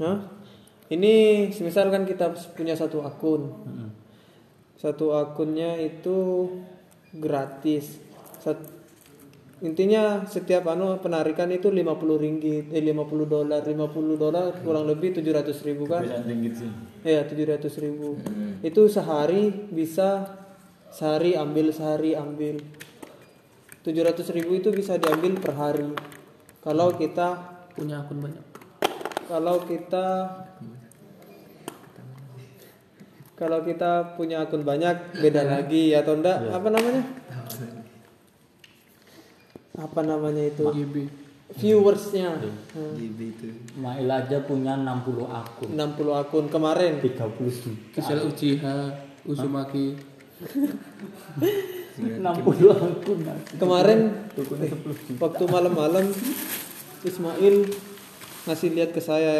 Hah? Ini semisal kan kita punya satu akun. Satu akunnya itu gratis. Sat- intinya setiap anu penarikan itu 50 ringgit, eh 50 dolar, 50 dolar kurang lebih 700 ribu kan? Ringgit sih. Iya 700 ribu. Itu sehari bisa sehari ambil sehari ambil. 700 ribu itu bisa diambil per hari. Kalau kita punya akun banyak kalau kita kalau kita punya akun banyak beda lagi atau enggak? Apa namanya? Apa namanya itu? GB viewersnya. Hmm, GB itu. Mail aja punya 60 akun. 60 akun kemarin. 30 juta. Kisah Uchiha Uzumaki 60 akun. kemarin Tukunnya 10 juta. waktu malam-malam Ismail ngasih lihat ke saya yang